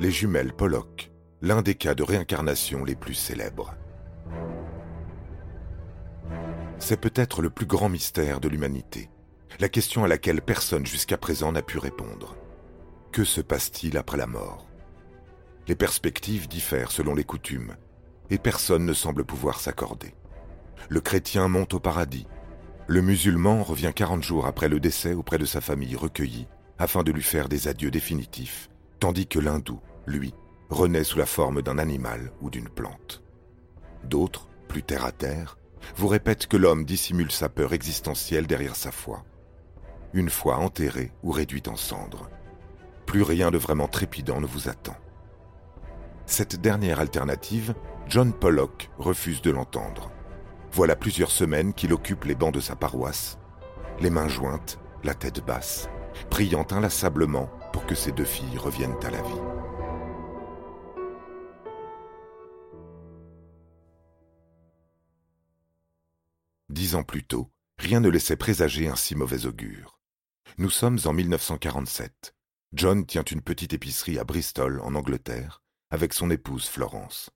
Les jumelles Pollock, l'un des cas de réincarnation les plus célèbres. C'est peut-être le plus grand mystère de l'humanité, la question à laquelle personne jusqu'à présent n'a pu répondre. Que se passe-t-il après la mort? Les perspectives diffèrent selon les coutumes, et personne ne semble pouvoir s'accorder. Le chrétien monte au paradis, le musulman revient 40 jours après le décès auprès de sa famille recueillie afin de lui faire des adieux définitifs, tandis que l'hindou, lui, renaît sous la forme d'un animal ou d'une plante. D'autres, plus terre à terre, vous répètent que l'homme dissimule sa peur existentielle derrière sa foi. Une fois enterré ou réduit en cendres, plus rien de vraiment trépidant ne vous attend. Cette dernière alternative, John Pollock refuse de l'entendre. Voilà plusieurs semaines qu'il occupe les bancs de sa paroisse, les mains jointes, la tête basse, priant inlassablement pour que ses deux filles reviennent à la vie. Ans plus tôt, rien ne laissait présager un si mauvais augure. Nous sommes en 1947. John tient une petite épicerie à Bristol, en Angleterre, avec son épouse Florence.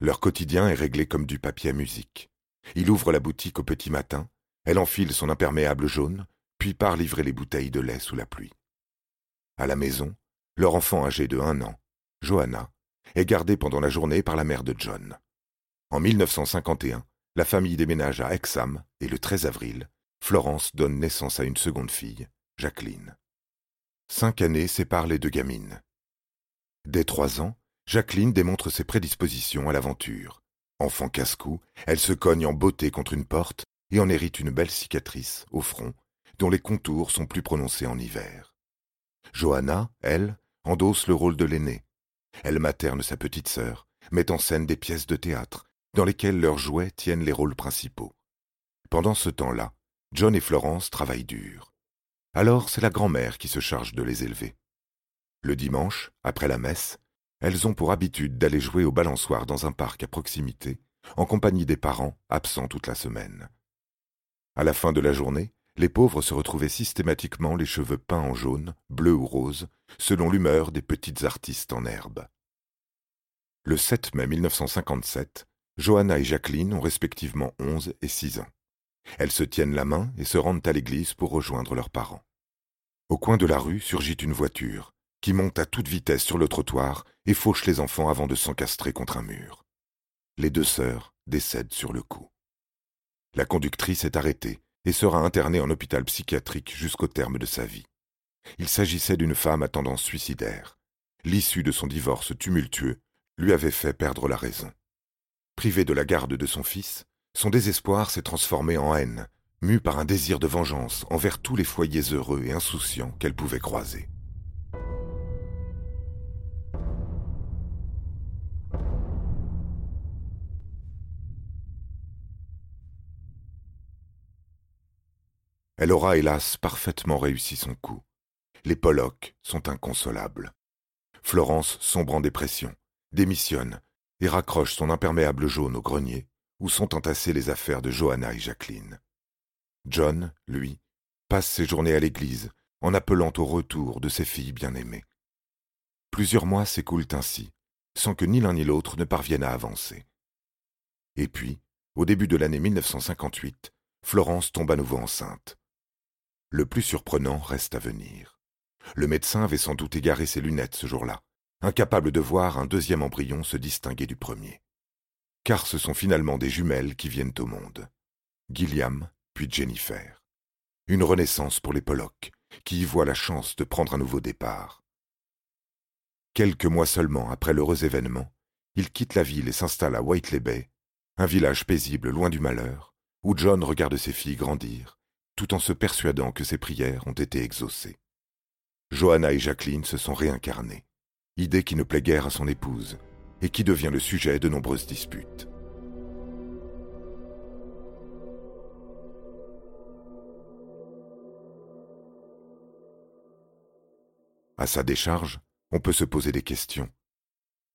Leur quotidien est réglé comme du papier à musique. Il ouvre la boutique au petit matin, elle enfile son imperméable jaune, puis part livrer les bouteilles de lait sous la pluie. À la maison, leur enfant âgé de un an, Johanna, est gardée pendant la journée par la mère de John. En 1951, la famille déménage à Exham et le 13 avril, Florence donne naissance à une seconde fille, Jacqueline. Cinq années séparent les deux gamines. Dès trois ans, Jacqueline démontre ses prédispositions à l'aventure. Enfant casse-cou, elle se cogne en beauté contre une porte et en hérite une belle cicatrice au front, dont les contours sont plus prononcés en hiver. Johanna, elle, endosse le rôle de l'aînée. Elle materne sa petite sœur, met en scène des pièces de théâtre, dans lesquels leurs jouets tiennent les rôles principaux. Pendant ce temps-là, John et Florence travaillent dur. Alors c'est la grand-mère qui se charge de les élever. Le dimanche, après la messe, elles ont pour habitude d'aller jouer au balançoire dans un parc à proximité, en compagnie des parents absents toute la semaine. À la fin de la journée, les pauvres se retrouvaient systématiquement les cheveux peints en jaune, bleu ou rose, selon l'humeur des petites artistes en herbe. Le 7 mai 1957, Johanna et Jacqueline ont respectivement onze et six ans. Elles se tiennent la main et se rendent à l'église pour rejoindre leurs parents. Au coin de la rue surgit une voiture, qui monte à toute vitesse sur le trottoir et fauche les enfants avant de s'encastrer contre un mur. Les deux sœurs décèdent sur le coup. La conductrice est arrêtée et sera internée en hôpital psychiatrique jusqu'au terme de sa vie. Il s'agissait d'une femme à tendance suicidaire. L'issue de son divorce tumultueux lui avait fait perdre la raison. Privé de la garde de son fils, son désespoir s'est transformé en haine, mue par un désir de vengeance envers tous les foyers heureux et insouciants qu'elle pouvait croiser. Elle aura hélas parfaitement réussi son coup. Les Pollock sont inconsolables. Florence sombre en dépression, démissionne et raccroche son imperméable jaune au grenier où sont entassées les affaires de Johanna et Jacqueline. John, lui, passe ses journées à l'église en appelant au retour de ses filles bien-aimées. Plusieurs mois s'écoulent ainsi, sans que ni l'un ni l'autre ne parviennent à avancer. Et puis, au début de l'année 1958, Florence tombe à nouveau enceinte. Le plus surprenant reste à venir. Le médecin avait sans doute égaré ses lunettes ce jour-là, incapable de voir un deuxième embryon se distinguer du premier. Car ce sont finalement des jumelles qui viennent au monde. Gilliam, puis Jennifer. Une renaissance pour les Pollock, qui y voient la chance de prendre un nouveau départ. Quelques mois seulement après l'heureux événement, il quitte la ville et s'installe à Whiteley Bay, un village paisible loin du malheur, où John regarde ses filles grandir, tout en se persuadant que ses prières ont été exaucées. Johanna et Jacqueline se sont réincarnées, idée qui ne plaît guère à son épouse, et qui devient le sujet de nombreuses disputes. À sa décharge, on peut se poser des questions.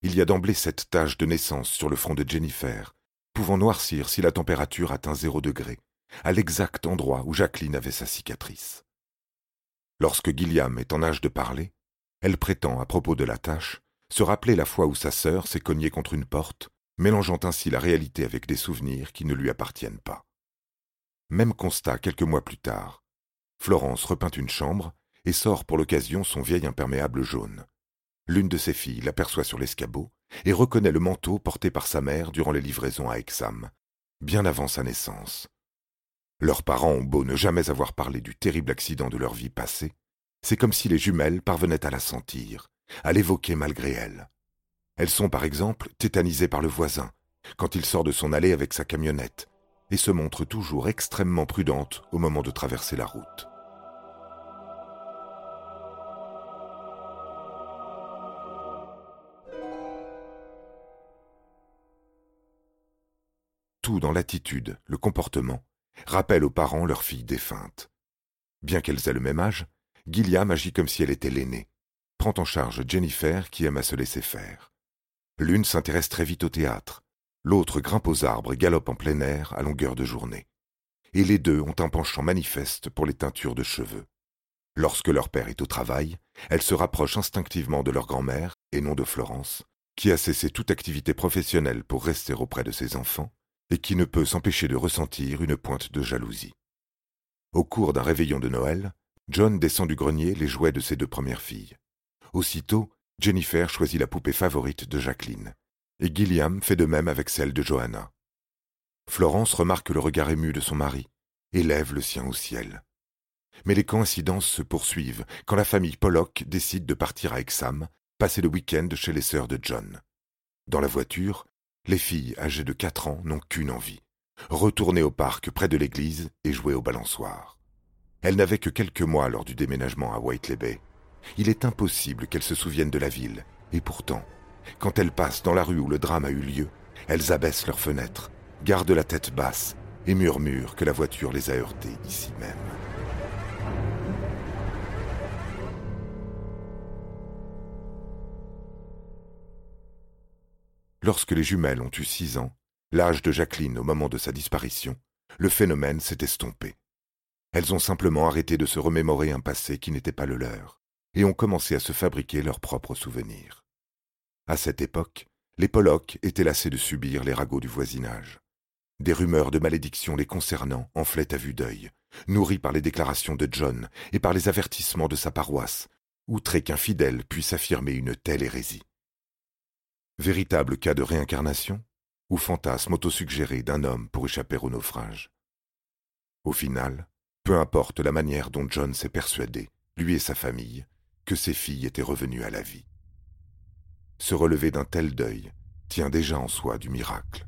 Il y a d'emblée cette tache de naissance sur le front de Jennifer, pouvant noircir si la température atteint zéro degré, à l'exact endroit où Jacqueline avait sa cicatrice. Lorsque Gilliam est en âge de parler, elle prétend, à propos de la tache, se rappeler la fois où sa sœur s'est cognée contre une porte, mélangeant ainsi la réalité avec des souvenirs qui ne lui appartiennent pas. Même constat quelques mois plus tard. Florence repeint une chambre et sort pour l'occasion son vieil imperméable jaune. L'une de ses filles l'aperçoit sur l'escabeau et reconnaît le manteau porté par sa mère durant les livraisons à Exham, bien avant sa naissance. Leurs parents ont beau ne jamais avoir parlé du terrible accident de leur vie passée, c'est comme si les jumelles parvenaient à la sentir, à l'évoquer malgré elles. Elles sont par exemple tétanisées par le voisin, quand il sort de son allée avec sa camionnette, et se montrent toujours extrêmement prudentes au moment de traverser la route. Tout dans l'attitude, le comportement, rappelle aux parents leur fille défunte. Bien qu'elles aient le même âge, Gilliam agit comme si elle était l'aînée, prend en charge Jennifer qui aime à se laisser faire. L'une s'intéresse très vite au théâtre, l'autre grimpe aux arbres et galope en plein air à longueur de journée. Et les deux ont un penchant manifeste pour les teintures de cheveux. Lorsque leur père est au travail, elles se rapprochent instinctivement de leur grand-mère, et non de Florence, qui a cessé toute activité professionnelle pour rester auprès de ses enfants, et qui ne peut s'empêcher de ressentir une pointe de jalousie. Au cours d'un réveillon de Noël, John descend du grenier les jouets de ses deux premières filles. Aussitôt, Jennifer choisit la poupée favorite de Jacqueline, et Gilliam fait de même avec celle de Johanna. Florence remarque le regard ému de son mari et lève le sien au ciel. Mais les coïncidences se poursuivent quand la famille Pollock décide de partir à Exham, passer le week-end chez les sœurs de John. Dans la voiture, les filles âgées de quatre ans n'ont qu'une envie retourner au parc près de l'église et jouer au balançoire. Elles n'avaient que quelques mois lors du déménagement à Whiteley Bay. Il est impossible qu'elles se souviennent de la ville, et pourtant, quand elles passent dans la rue où le drame a eu lieu, elles abaissent leurs fenêtres, gardent la tête basse et murmurent que la voiture les a heurtées ici même. Lorsque les jumelles ont eu six ans, l'âge de Jacqueline au moment de sa disparition, le phénomène s'est estompé. Elles ont simplement arrêté de se remémorer un passé qui n'était pas le leur, et ont commencé à se fabriquer leurs propres souvenirs. À cette époque, les Pollock étaient lassés de subir les ragots du voisinage. Des rumeurs de malédiction les concernant enflaient à vue d'œil, nourries par les déclarations de John et par les avertissements de sa paroisse, outré qu'un fidèle puisse affirmer une telle hérésie. Véritable cas de réincarnation ou fantasme autosuggéré d'un homme pour échapper au naufrage? Au final, peu importe la manière dont John s'est persuadé, lui et sa famille, que ses filles étaient revenues à la vie. Se relever d'un tel deuil tient déjà en soi du miracle.